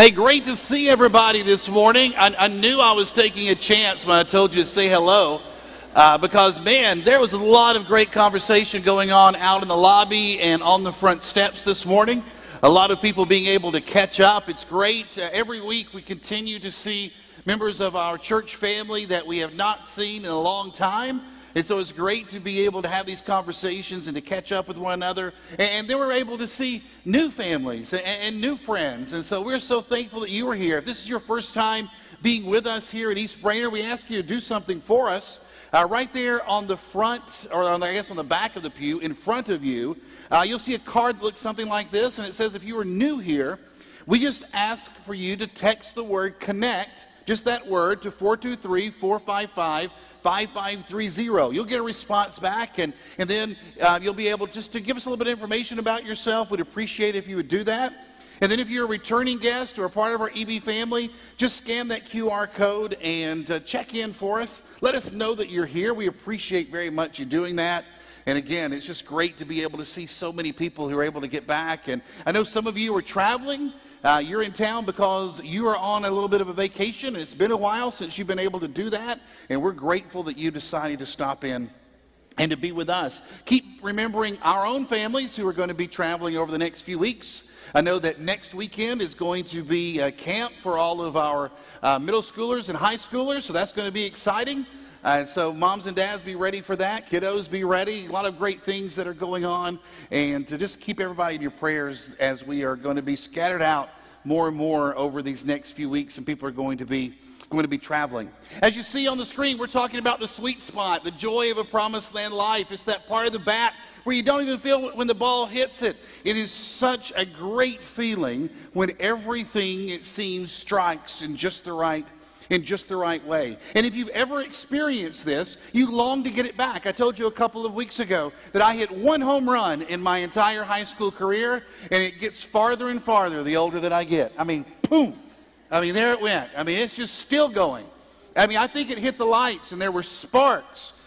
Hey, great to see everybody this morning. I, I, knew I was taking a chance when I told you to say hello uh, because, man, there was a lot of great conversation going on out in the lobby and on the front steps this morning. A lot of people being able to catch up. It's great. Uh, every week we continue to see members of our church family that we have not seen in a long time. And so it's great to be able to have these conversations and to catch up with one another. And then we're able to see new families and, new friends. And so we're so thankful that you are here. If this is your first time being with us here at East Brainerd, we ask you to do something for us. Uh, right there on the front, or on, I guess on the back of the pew, in front of you, uh, you'll see a card that looks something like this, and it says, if you are new here, we just ask for you to text the word connect, just that word, to 423 455 5530. You'll get a response back, and, and then uh, you'll be able just to give us a little bit of information about yourself. We'd appreciate if you would do that. And then if you're a returning guest or a part of our EB family, just scan that QR code and uh, check in for us. Let us know that you're here. We appreciate very much you doing that. And again, it's just great to be able to see so many people who are able to get back. And I know some of you are traveling. Uh, you're in town because you are on a little bit of a vacation. It's been a while since you've been able to do that, and we're grateful that you decided to stop in and to be with us. Keep remembering our own families who are going to be traveling over the next few weeks. I know that next weekend is going to be a camp for all of our uh, middle schoolers and high schoolers, so that's going to be exciting. Uh, so, moms and dads, be ready for that. Kiddos, be ready. A lot of great things that are going on. And to just keep everybody in your prayers as we are going to be scattered out more and more over these next few weeks, and people are going to be going to be traveling. As you see on the screen, we're talking about the sweet spot, the joy of a promised land life. It's that part of the bat where you don't even feel when the ball hits it. It is such a great feeling when everything, it seems, strikes in just the right in just the right way. And if you've ever experienced this, you long to get it back. I told you a couple of weeks ago that I hit one home run in my entire high school career, and it gets farther and farther the older that I get. I mean, boom. I mean, there it went. I mean, it's just still going. I mean, I think it hit the lights, and there were sparks,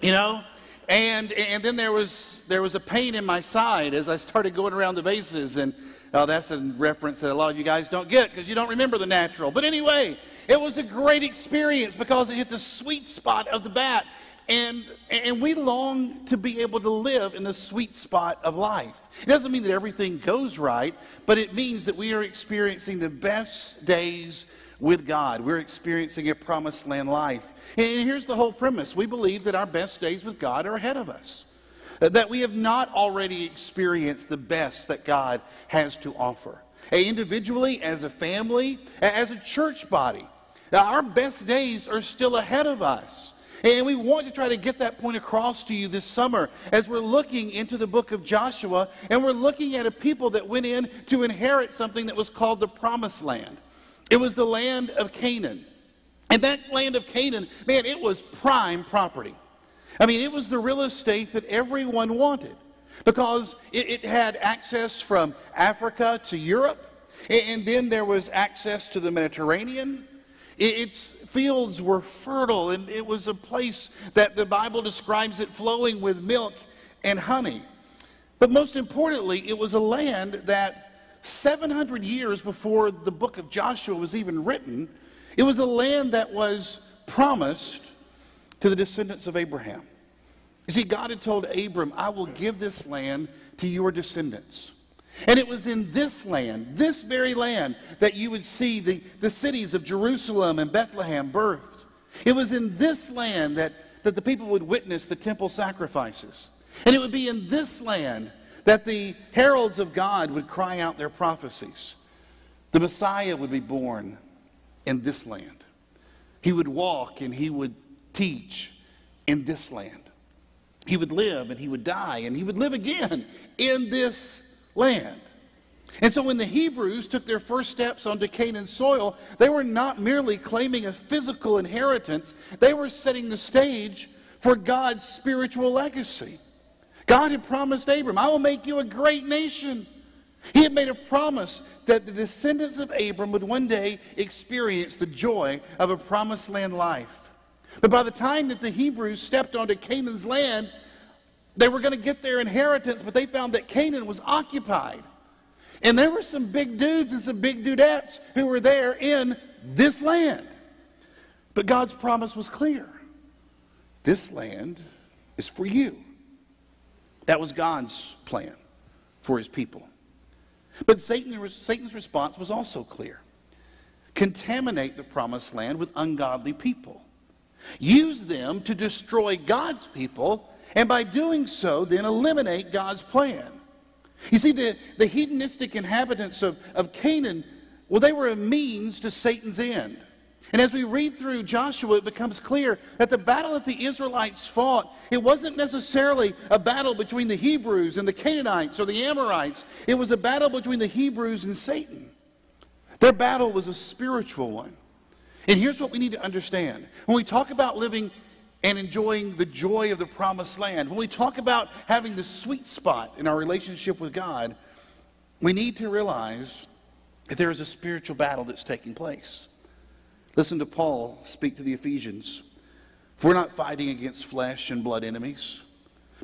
you know? And, and then there was, there was a pain in my side as I started going around the bases. And oh, that's a reference that a lot of you guys don't get because you don't remember the natural. But anyway, it was a great experience because it hit the sweet spot of the bat. And, and we long to be able to live in the sweet spot of life. It doesn't mean that everything goes right, but it means that we are experiencing the best days with God. We're experiencing a promised land life. And here's the whole premise we believe that our best days with God are ahead of us, that we have not already experienced the best that God has to offer. Individually, as a family, as a church body. Now, our best days are still ahead of us. And we want to try to get that point across to you this summer as we're looking into the book of Joshua and we're looking at a people that went in to inherit something that was called the promised land. It was the land of Canaan. And that land of Canaan, man, it was prime property. I mean, it was the real estate that everyone wanted because it, it had access from Africa to Europe, and then there was access to the Mediterranean. Its fields were fertile, and it was a place that the Bible describes it flowing with milk and honey. But most importantly, it was a land that 700 years before the book of Joshua was even written, it was a land that was promised to the descendants of Abraham. You see, God had told Abram, I will give this land to your descendants. And it was in this land, this very land, that you would see the, the cities of Jerusalem and Bethlehem birthed. It was in this land that, that the people would witness the temple sacrifices. And it would be in this land that the heralds of God would cry out their prophecies. The Messiah would be born in this land. He would walk and he would teach in this land. He would live and he would die and he would live again in this land. And so when the Hebrews took their first steps onto Canaan soil, they were not merely claiming a physical inheritance, they were setting the stage for God's spiritual legacy. God had promised Abram, I will make you a great nation. He had made a promise that the descendants of Abram would one day experience the joy of a promised land life. But by the time that the Hebrews stepped onto Canaan's land, they were going to get their inheritance, but they found that Canaan was occupied. And there were some big dudes and some big dudettes who were there in this land. But God's promise was clear this land is for you. That was God's plan for his people. But Satan, Satan's response was also clear contaminate the promised land with ungodly people, use them to destroy God's people, and by doing so, then eliminate God's plan. You see, the, the hedonistic inhabitants of, of Canaan, well, they were a means to Satan's end. And as we read through Joshua, it becomes clear that the battle that the Israelites fought, it wasn't necessarily a battle between the Hebrews and the Canaanites or the Amorites. It was a battle between the Hebrews and Satan. Their battle was a spiritual one. And here's what we need to understand. When we talk about living and enjoying the joy of the promised land, when we talk about having the sweet spot in our relationship with God, we need to realize that there is a spiritual battle that's taking place. Listen to Paul speak to the Ephesians. For we're not fighting against flesh and blood enemies,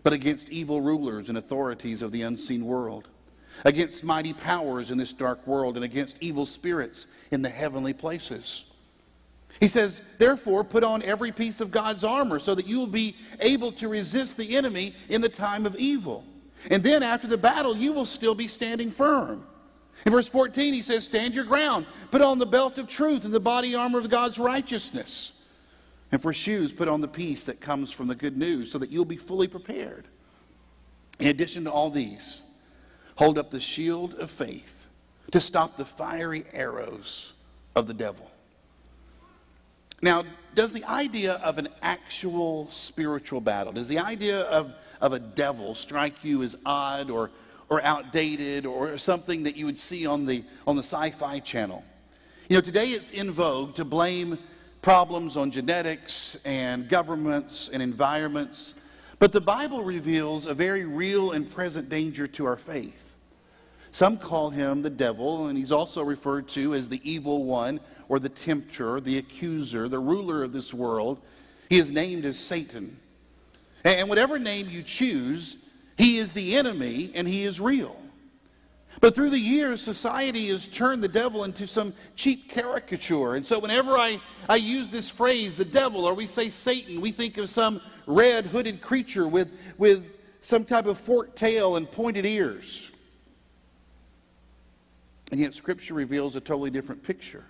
but against evil rulers and authorities of the unseen world, against mighty powers in this dark world, and against evil spirits in the heavenly places. He says, Therefore, put on every piece of God's armor so that you will be able to resist the enemy in the time of evil. And then after the battle, you will still be standing firm. In verse 14, he says, Stand your ground, put on the belt of truth and the body armor of God's righteousness. And for shoes, put on the peace that comes from the good news so that you'll be fully prepared. In addition to all these, hold up the shield of faith to stop the fiery arrows of the devil. Now, does the idea of an actual spiritual battle, does the idea of, of a devil strike you as odd or or outdated or something that you would see on the, on the sci fi channel. You know, today it's in vogue to blame problems on genetics and governments and environments, but the Bible reveals a very real and present danger to our faith. Some call him the devil, and he's also referred to as the evil one or the tempter, the accuser, the ruler of this world. He is named as Satan. And whatever name you choose, he is the enemy and he is real. But through the years, society has turned the devil into some cheap caricature. And so whenever I, I use this phrase, the devil, or we say Satan, we think of some red hooded creature with, with some type of forked tail and pointed ears. And yet, Scripture reveals a totally different picture.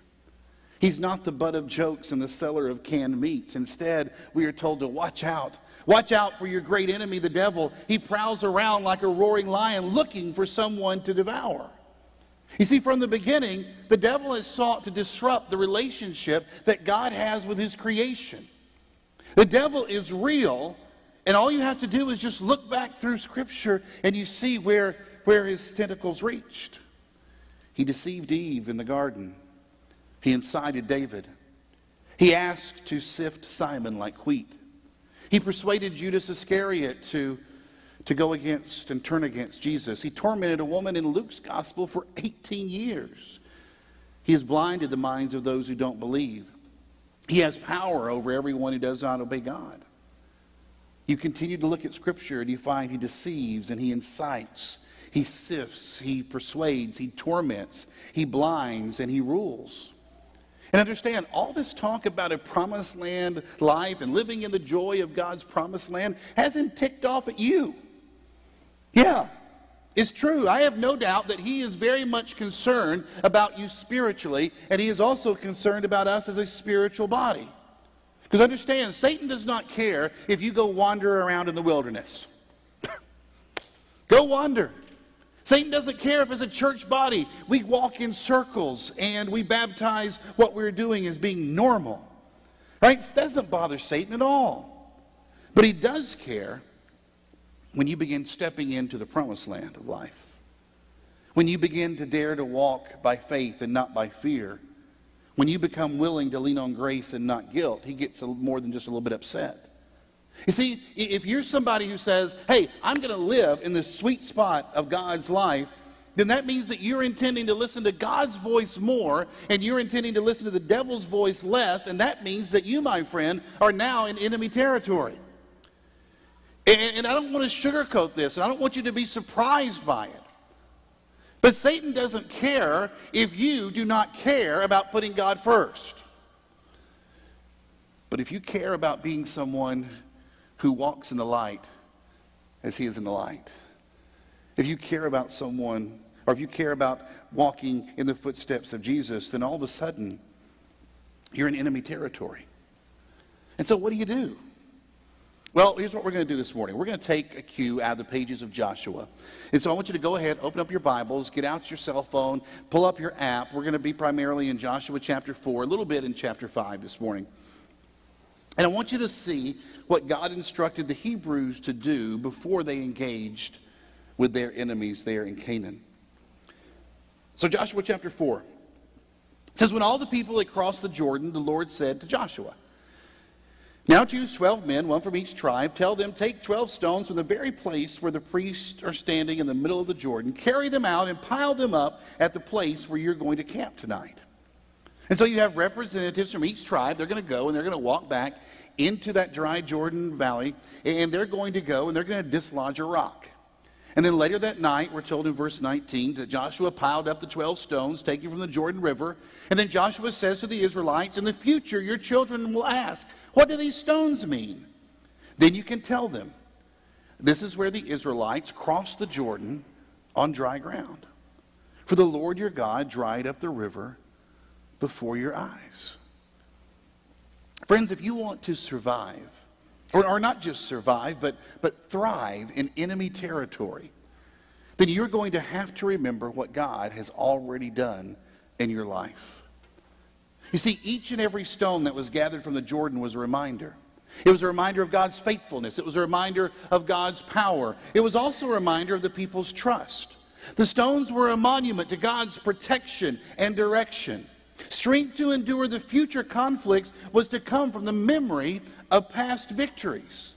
He's not the butt of jokes and the seller of canned meats. Instead, we are told to watch out Watch out for your great enemy, the devil. He prowls around like a roaring lion looking for someone to devour. You see, from the beginning, the devil has sought to disrupt the relationship that God has with his creation. The devil is real, and all you have to do is just look back through Scripture and you see where, where his tentacles reached. He deceived Eve in the garden, he incited David, he asked to sift Simon like wheat. He persuaded Judas Iscariot to, to go against and turn against Jesus. He tormented a woman in Luke's gospel for 18 years. He has blinded the minds of those who don't believe. He has power over everyone who does not obey God. You continue to look at Scripture and you find he deceives and he incites, he sifts, he persuades, he torments, he blinds, and he rules. And understand, all this talk about a promised land life and living in the joy of God's promised land hasn't ticked off at you. Yeah, it's true. I have no doubt that He is very much concerned about you spiritually, and He is also concerned about us as a spiritual body. Because understand, Satan does not care if you go wander around in the wilderness. go wander. Satan doesn't care if as a church body we walk in circles and we baptize what we're doing as being normal. Right? This doesn't bother Satan at all. But he does care when you begin stepping into the promised land of life. When you begin to dare to walk by faith and not by fear. When you become willing to lean on grace and not guilt, he gets more than just a little bit upset. You see, if you're somebody who says, hey, I'm going to live in the sweet spot of God's life, then that means that you're intending to listen to God's voice more and you're intending to listen to the devil's voice less. And that means that you, my friend, are now in enemy territory. And, and I don't want to sugarcoat this, and I don't want you to be surprised by it. But Satan doesn't care if you do not care about putting God first. But if you care about being someone who walks in the light as he is in the light, if you care about someone, or if you care about walking in the footsteps of Jesus, then all of a sudden you're in enemy territory. And so, what do you do? Well, here's what we're going to do this morning. We're going to take a cue out of the pages of Joshua. And so I want you to go ahead, open up your Bibles, get out your cell phone, pull up your app. We're going to be primarily in Joshua chapter 4, a little bit in chapter 5 this morning. And I want you to see what God instructed the Hebrews to do before they engaged with their enemies there in Canaan. So, Joshua chapter 4 says, When all the people had crossed the Jordan, the Lord said to Joshua, now choose 12 men, one from each tribe. Tell them, take 12 stones from the very place where the priests are standing in the middle of the Jordan. Carry them out and pile them up at the place where you're going to camp tonight. And so you have representatives from each tribe. They're going to go and they're going to walk back into that dry Jordan Valley. And they're going to go and they're going to dislodge a rock. And then later that night, we're told in verse 19 that Joshua piled up the 12 stones taken from the Jordan River. And then Joshua says to the Israelites, In the future, your children will ask, What do these stones mean? Then you can tell them, This is where the Israelites crossed the Jordan on dry ground. For the Lord your God dried up the river before your eyes. Friends, if you want to survive, or, or not just survive, but, but thrive in enemy territory, then you're going to have to remember what God has already done in your life. You see, each and every stone that was gathered from the Jordan was a reminder. It was a reminder of God's faithfulness. It was a reminder of God's power. It was also a reminder of the people's trust. The stones were a monument to God's protection and direction. Strength to endure the future conflicts was to come from the memory of past victories.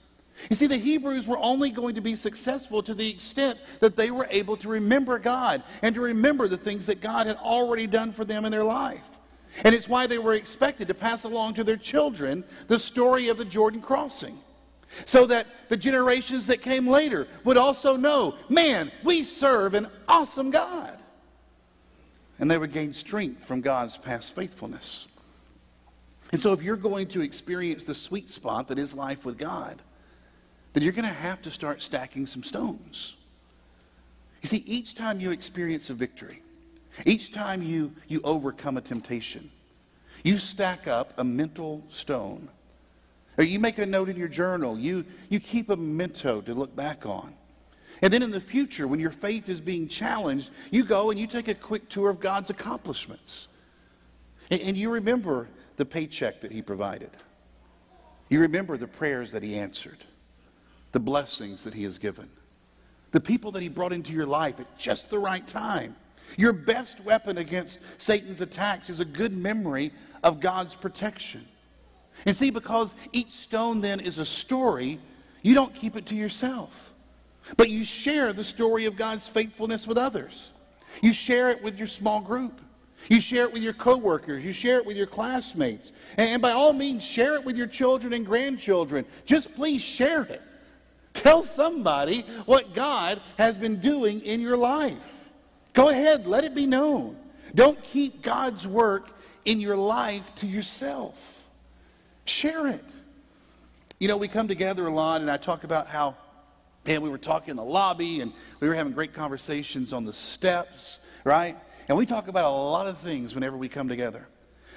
You see, the Hebrews were only going to be successful to the extent that they were able to remember God and to remember the things that God had already done for them in their life. And it's why they were expected to pass along to their children the story of the Jordan crossing. So that the generations that came later would also know, man, we serve an awesome God and they would gain strength from God's past faithfulness. And so, if you're going to experience the sweet spot that is life with God, then you're going to have to start stacking some stones. You see, each time you experience a victory, each time you, you overcome a temptation, you stack up a mental stone. Or you make a note in your journal, you, you keep a memento to look back on. And then in the future, when your faith is being challenged, you go and you take a quick tour of God's accomplishments. And, and you remember the paycheck that He provided. You remember the prayers that He answered, the blessings that He has given, the people that He brought into your life at just the right time. Your best weapon against Satan's attacks is a good memory of God's protection. And see, because each stone then is a story, you don't keep it to yourself. But you share the story of God's faithfulness with others. You share it with your small group. You share it with your coworkers. You share it with your classmates. And by all means, share it with your children and grandchildren. Just please share it. Tell somebody what God has been doing in your life. Go ahead, let it be known. Don't keep God's work in your life to yourself. Share it. You know, we come together a lot, and I talk about how and we were talking in the lobby and we were having great conversations on the steps, right? And we talk about a lot of things whenever we come together.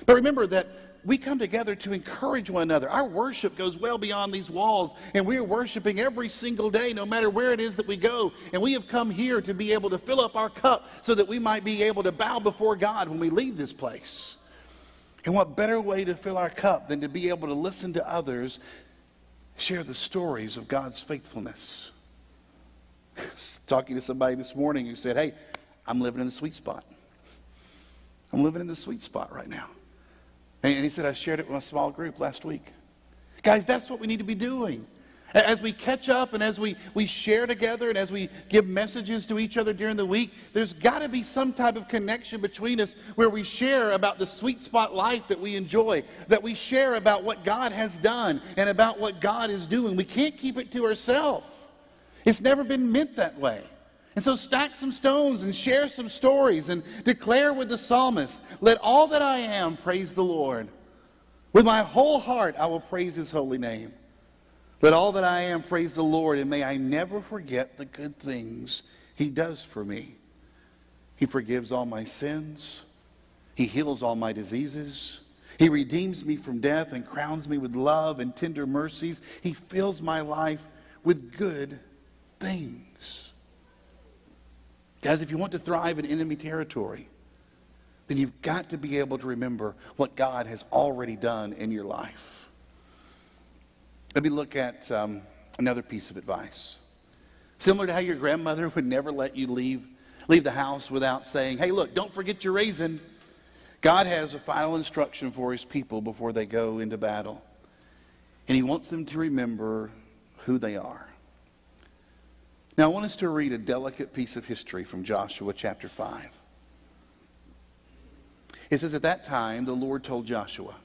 But remember that we come together to encourage one another. Our worship goes well beyond these walls, and we are worshiping every single day, no matter where it is that we go. And we have come here to be able to fill up our cup so that we might be able to bow before God when we leave this place. And what better way to fill our cup than to be able to listen to others share the stories of God's faithfulness? talking to somebody this morning who said, Hey, I'm living in the sweet spot. I'm living in the sweet spot right now. And he said, I shared it with my small group last week. Guys, that's what we need to be doing. As we catch up and as we, we share together and as we give messages to each other during the week, there's got to be some type of connection between us where we share about the sweet spot life that we enjoy, that we share about what God has done and about what God is doing. We can't keep it to ourselves. It's never been meant that way. And so stack some stones and share some stories and declare with the psalmist, Let all that I am praise the Lord. With my whole heart I will praise his holy name. Let all that I am praise the Lord, and may I never forget the good things he does for me. He forgives all my sins, he heals all my diseases. He redeems me from death and crowns me with love and tender mercies. He fills my life with good things. Guys, if you want to thrive in enemy territory, then you've got to be able to remember what God has already done in your life. Let me look at um, another piece of advice. Similar to how your grandmother would never let you leave, leave the house without saying, hey, look, don't forget your raisin. God has a final instruction for his people before they go into battle. And he wants them to remember who they are. Now, I want us to read a delicate piece of history from Joshua chapter 5. It says, At that time, the Lord told Joshua,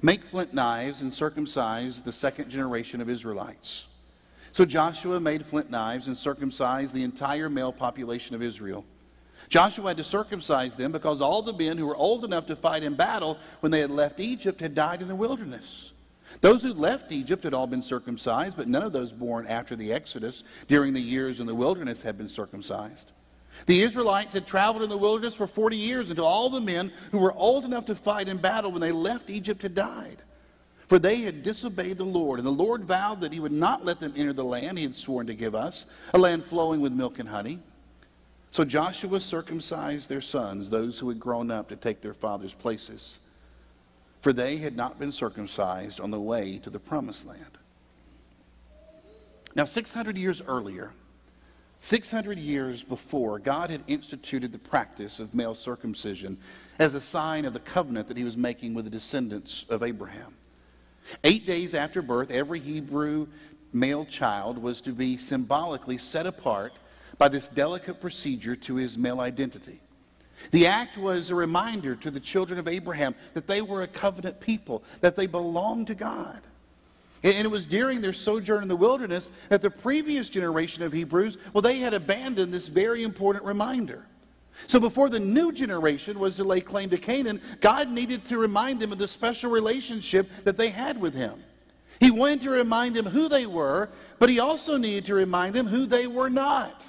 Make flint knives and circumcise the second generation of Israelites. So Joshua made flint knives and circumcised the entire male population of Israel. Joshua had to circumcise them because all the men who were old enough to fight in battle when they had left Egypt had died in the wilderness. Those who left Egypt had all been circumcised, but none of those born after the Exodus during the years in the wilderness had been circumcised. The Israelites had traveled in the wilderness for 40 years until all the men who were old enough to fight in battle when they left Egypt had died. For they had disobeyed the Lord, and the Lord vowed that he would not let them enter the land he had sworn to give us, a land flowing with milk and honey. So Joshua circumcised their sons, those who had grown up to take their father's places, for they had not been circumcised on the way to the promised land. Now, 600 years earlier, 600 years before, God had instituted the practice of male circumcision as a sign of the covenant that he was making with the descendants of Abraham. Eight days after birth, every Hebrew male child was to be symbolically set apart by this delicate procedure to his male identity. The act was a reminder to the children of Abraham that they were a covenant people, that they belonged to God. And it was during their sojourn in the wilderness that the previous generation of Hebrews, well, they had abandoned this very important reminder. So before the new generation was to lay claim to Canaan, God needed to remind them of the special relationship that they had with him. He wanted to remind them who they were, but he also needed to remind them who they were not.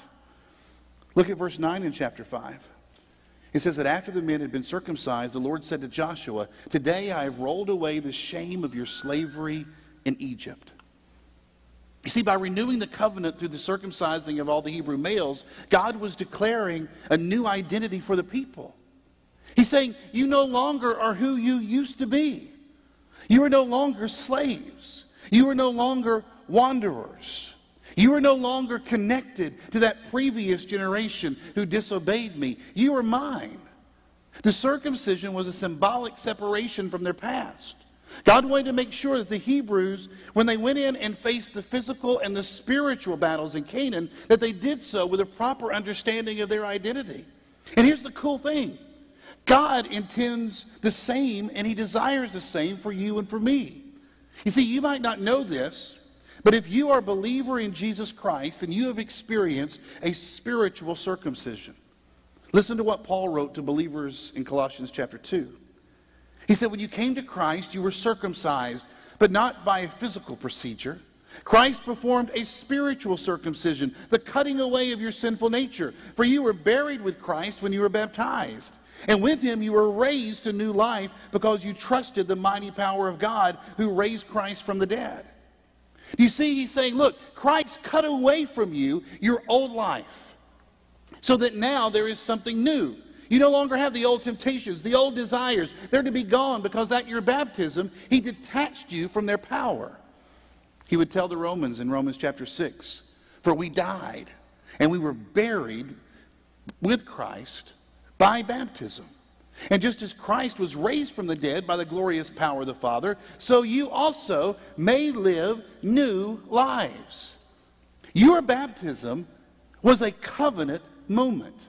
Look at verse 9 in chapter 5. It says that after the men had been circumcised, the Lord said to Joshua, Today I have rolled away the shame of your slavery in Egypt. You see, by renewing the covenant through the circumcising of all the Hebrew males, God was declaring a new identity for the people. He's saying, You no longer are who you used to be. You are no longer slaves. You are no longer wanderers. You are no longer connected to that previous generation who disobeyed me. You are mine. The circumcision was a symbolic separation from their past. God wanted to make sure that the Hebrews, when they went in and faced the physical and the spiritual battles in Canaan, that they did so with a proper understanding of their identity. And here's the cool thing God intends the same and He desires the same for you and for me. You see, you might not know this, but if you are a believer in Jesus Christ, then you have experienced a spiritual circumcision. Listen to what Paul wrote to believers in Colossians chapter 2. He said, When you came to Christ, you were circumcised, but not by a physical procedure. Christ performed a spiritual circumcision, the cutting away of your sinful nature. For you were buried with Christ when you were baptized. And with him you were raised to new life because you trusted the mighty power of God who raised Christ from the dead. You see, he's saying, look, Christ cut away from you your old life so that now there is something new. You no longer have the old temptations, the old desires. They're to be gone because at your baptism, he detached you from their power. He would tell the Romans in Romans chapter 6 For we died and we were buried with Christ by baptism. And just as Christ was raised from the dead by the glorious power of the Father, so you also may live new lives. Your baptism was a covenant moment,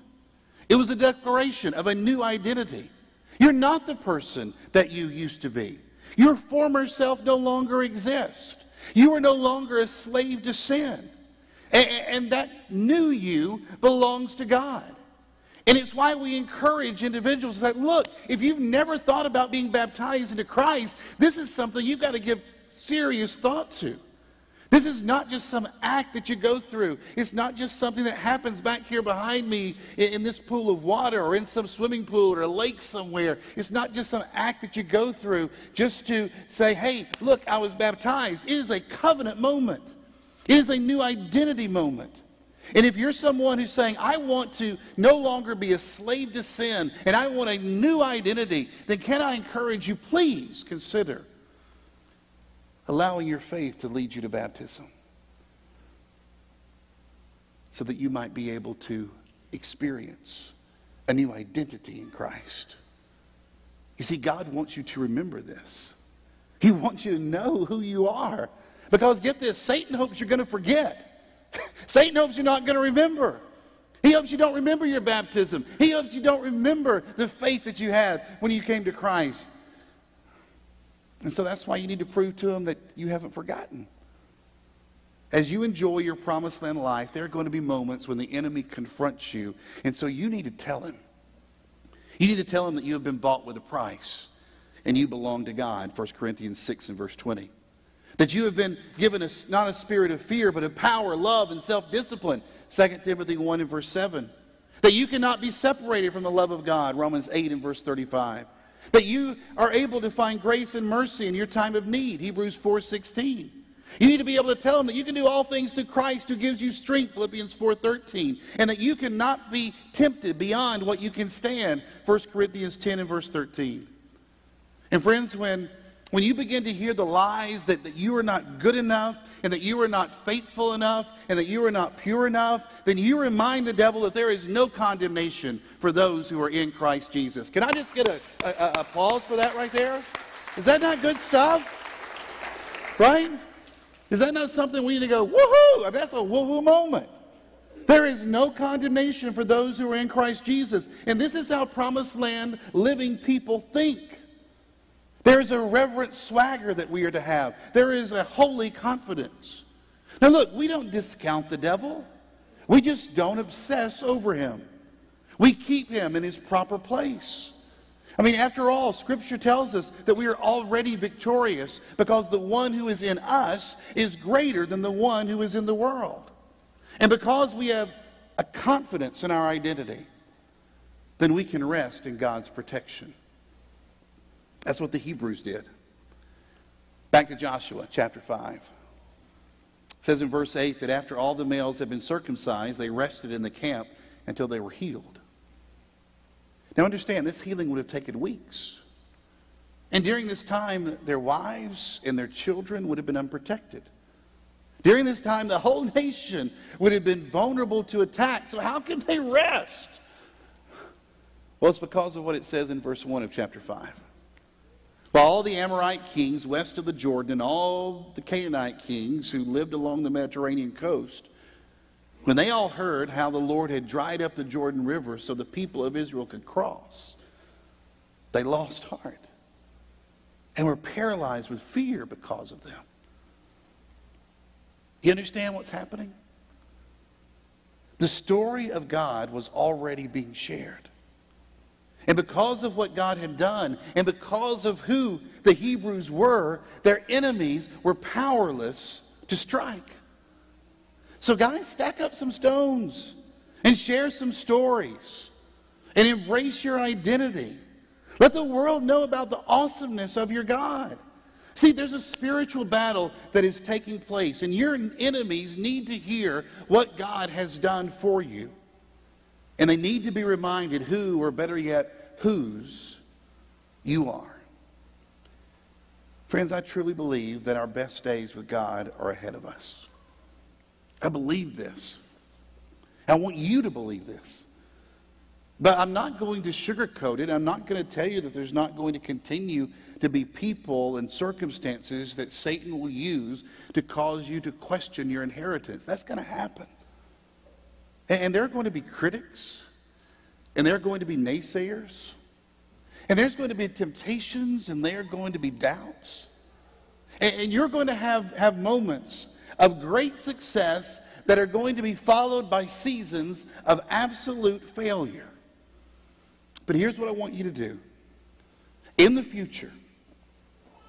it was a declaration of a new identity. You're not the person that you used to be. Your former self no longer exists. You are no longer a slave to sin. And, that new you belongs to God. And it's why we encourage individuals that look, if you've never thought about being baptized into Christ, this is something you've got to give serious thought to. This is not just some act that you go through. It's not just something that happens back here behind me in, in, this pool of water or in some swimming pool or a lake somewhere. It's not just some act that you go through just to say, hey, look, I was baptized. It is a covenant moment, it is a new identity moment. And if you're someone who's saying, I want to no longer be a slave to sin and I want a new identity, then can I encourage you, please consider allowing your faith to lead you to baptism so that you might be able to experience a new identity in Christ. You see, God wants you to remember this. He wants you to know who you are. Because get this, Satan hopes you're going to forget. Satan hopes you're not going to remember. He hopes you don't remember your baptism. He hopes you don't remember the faith that you had when you came to Christ. And so that's why you need to prove to him that you haven't forgotten. As you enjoy your promised land life, there are going to be moments when the enemy confronts you. And so you need to tell him. You need to tell him that you have been bought with a price and you belong to God. 1 Corinthians 6 and verse 20. That you have been given a, not a spirit of fear, but of power, love, and self discipline. 2 Timothy 1 and verse 7. That you cannot be separated from the love of God. Romans 8 and verse 35. That you are able to find grace and mercy in your time of need. Hebrews 4 16. You need to be able to tell them that you can do all things through Christ who gives you strength, Philippians 4:13, and that you cannot be tempted beyond what you can stand, 1 Corinthians 10 and verse 13. And friends, when when you begin to hear the lies that, that you are not good enough and that you are not faithful enough and that you are not pure enough, then you remind the devil that there is no condemnation for those who are in Christ Jesus. Can I just get a, a, a applause for that right there? Is that not good stuff? Right? Is that not something we need to go, woohoo? I mean, that's a woohoo moment. There is no condemnation for those who are in Christ Jesus. And this is how promised land living people think. There is a reverent swagger that we are to have. There is a holy confidence. Now, look, we don't discount the devil, we just don't obsess over him. We keep him in his proper place. I mean, after all, Scripture tells us that we are already victorious because the one who is in us is greater than the one who is in the world. And because we have a confidence in our identity, then we can rest in God's protection. That's what the Hebrews did. Back to Joshua chapter 5. It says in verse 8 that after all the males had been circumcised, they rested in the camp until they were healed. Now understand, this healing would have taken weeks. And during this time, their wives and their children would have been unprotected. During this time, the whole nation would have been vulnerable to attack. So, how can they rest? Well, it's because of what it says in verse 1 of chapter 5. All the Amorite kings west of the Jordan and all the Canaanite kings who lived along the Mediterranean coast, when they all heard how the Lord had dried up the Jordan River so the people of Israel could cross, they lost heart and were paralyzed with fear because of them. You understand what's happening? The story of God was already being shared. And because of what God had done, and because of who the Hebrews were, their enemies were powerless to strike. So, guys, stack up some stones and share some stories and embrace your identity. Let the world know about the awesomeness of your God. See, there's a spiritual battle that is taking place, and your enemies need to hear what God has done for you. And they need to be reminded who, or better yet, whose you are. Friends, I truly believe that our best days with God are ahead of us. I believe this. I want you to believe this. But I'm not going to sugarcoat it. I'm not going to tell you that there's not going to continue to be people and circumstances that Satan will use to cause you to question your inheritance. That's going to happen. And there are going to be critics, and there are going to be naysayers, and there's going to be temptations, and there are going to be doubts. And, you're going to have, have moments of great success that are going to be followed by seasons of absolute failure. But here's what I want you to do. In the future,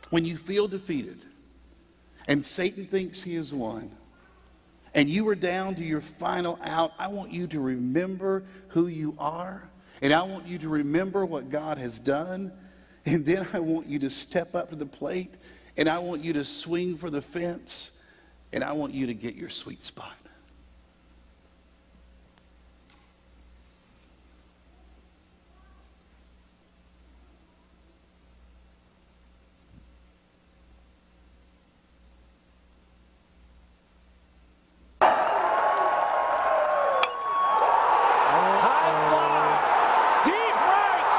when you feel defeated and Satan thinks he has won, and you are down to your final out, I want you to remember who you are, and I want you to remember what God has done, and then I want you to step up to the plate, and I want you to swing for the fence, and I want you to get your sweet spot. High fly, deep right,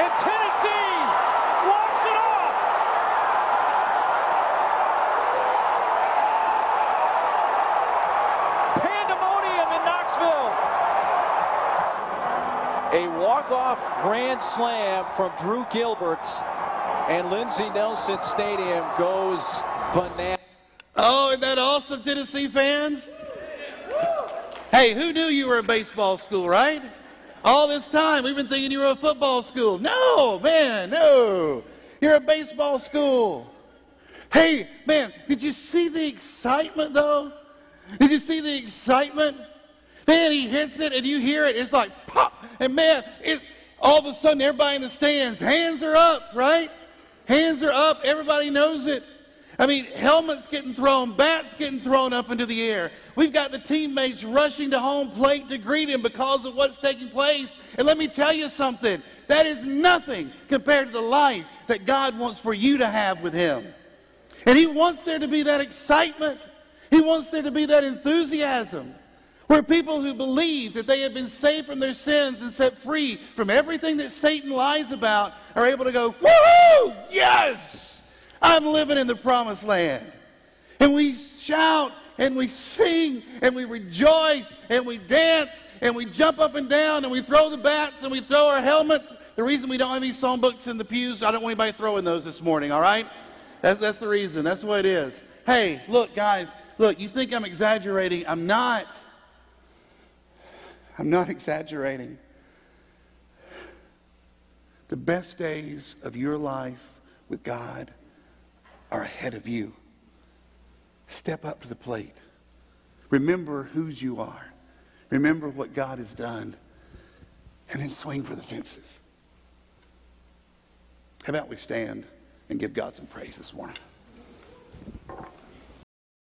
and Tennessee walks it off. Pandemonium in Knoxville. A walk-off grand slam from Drew Gilbert, and Lindsey Nelson Stadium goes bananas. Oh, isn't that awesome, Tennessee fans? Hey, who knew you were a baseball school, right? All this time, we've been thinking you were a football school. No, man, no. You're a baseball school. Hey, man, did you see the excitement, though? Did you see the excitement? Man, he hits it, and you hear it. It's like pop, and man, it, all of a sudden, everybody in the stands, hands are up, right? Hands are up. Everybody knows it. I mean, helmets getting thrown, bats getting thrown up into the air. We've got the teammates rushing to home plate to greet him because of what's taking place. And let me tell you something that is nothing compared to the life that God wants for you to have with him. And he wants there to be that excitement, he wants there to be that enthusiasm. Where people who believe that they have been saved from their sins and set free from everything that Satan lies about are able to go, Woohoo! Yes! I'm living in the promised land. And we shout and we sing and we rejoice and we dance and we jump up and down and we throw the bats and we throw our helmets. The reason we don't have any songbooks in the pews, I don't want anybody throwing those this morning, all right? That's, that's the reason. That's what it is. Hey, look, guys, look, you think I'm exaggerating. I'm not. I'm not exaggerating. The best days of your life with God are ahead of you. Step up to the plate. Remember whose you are. Remember what God has done. And then swing for the fences. How about we stand and give God some praise this morning?